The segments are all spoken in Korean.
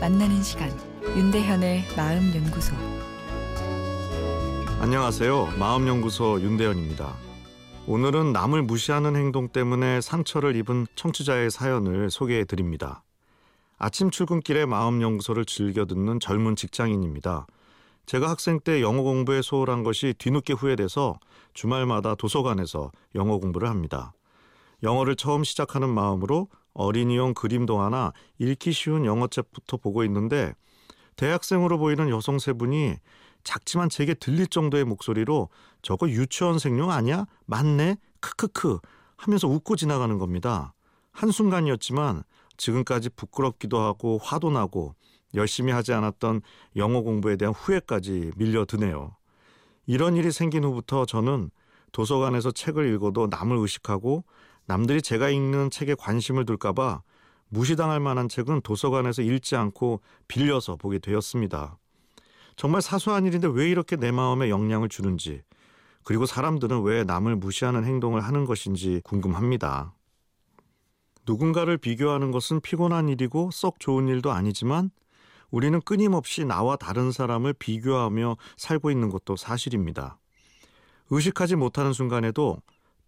만나는 시간 윤대현의 마음 연구소 안녕하세요. 마음 연구소 윤대현입니다. 오늘은 남을 무시하는 행동 때문에 상처를 입은 청취자의 사연을 소개해 드립니다. 아침 출근길에 마음 연구소를 즐겨 듣는 젊은 직장인입니다. 제가 학생 때 영어 공부에 소홀한 것이 뒤늦게 후회돼서 주말마다 도서관에서 영어 공부를 합니다. 영어를 처음 시작하는 마음으로 어린이용 그림도 하나 읽기 쉬운 영어책부터 보고 있는데 대학생으로 보이는 여성 세 분이 작지만 제게 들릴 정도의 목소리로 저거 유치원생용 아니야? 맞네? 크크크 하면서 웃고 지나가는 겁니다. 한순간이었지만 지금까지 부끄럽기도 하고 화도 나고 열심히 하지 않았던 영어 공부에 대한 후회까지 밀려드네요. 이런 일이 생긴 후부터 저는 도서관에서 책을 읽어도 남을 의식하고 남들이 제가 읽는 책에 관심을 둘까봐 무시당할 만한 책은 도서관에서 읽지 않고 빌려서 보게 되었습니다. 정말 사소한 일인데 왜 이렇게 내 마음에 영향을 주는지, 그리고 사람들은 왜 남을 무시하는 행동을 하는 것인지 궁금합니다. 누군가를 비교하는 것은 피곤한 일이고 썩 좋은 일도 아니지만 우리는 끊임없이 나와 다른 사람을 비교하며 살고 있는 것도 사실입니다. 의식하지 못하는 순간에도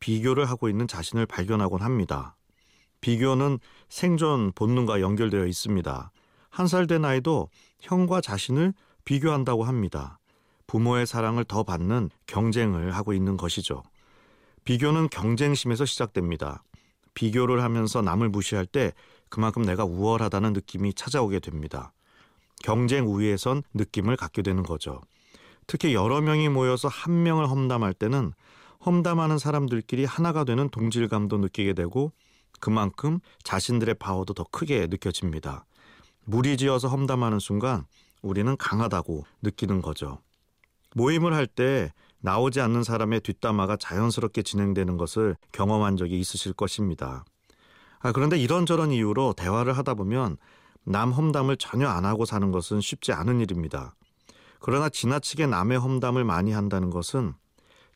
비교를 하고 있는 자신을 발견하곤 합니다. 비교는 생존 본능과 연결되어 있습니다. 한 살 된 아이도 형과 자신을 비교한다고 합니다. 부모의 사랑을 더 받는 경쟁을 하고 있는 것이죠. 비교는 경쟁심에서 시작됩니다. 비교를 하면서 남을 무시할 때 그만큼 내가 우월하다는 느낌이 찾아오게 됩니다. 경쟁 우위에선 느낌을 갖게 되는 거죠. 특히 여러 명이 모여서 한 명을 험담할 때는 험담하는 사람들끼리 하나가 되는 동질감도 느끼게 되고 그만큼 자신들의 파워도 더 크게 느껴집니다. 무리지어서 험담하는 순간 우리는 강하다고 느끼는 거죠. 모임을 할 때 나오지 않는 사람의 뒷담화가 자연스럽게 진행되는 것을 경험한 적이 있으실 것입니다. 아, 그런데 이런저런 이유로 대화를 하다 보면 남 험담을 전혀 안 하고 사는 것은 쉽지 않은 일입니다. 그러나 지나치게 남의 험담을 많이 한다는 것은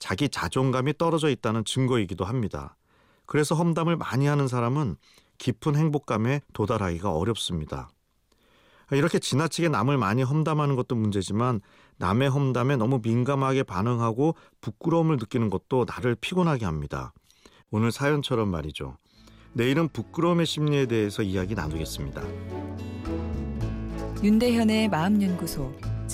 자기 자존감이 떨어져 있다는 증거이기도 합니다. 그래서 험담을 많이 하는 사람은 깊은 행복감에 도달하기가 어렵습니다. 이렇게 지나치게 남을 많이 험담하는 것도 문제지만 남의 험담에 너무 민감하게 반응하고 부끄러움을 느끼는 것도 나를 피곤하게 합니다. 오늘 사연처럼 말이죠. 내일은 부끄러움의 심리에 대해서 이야기 나누겠습니다. 윤대현의 마음연구소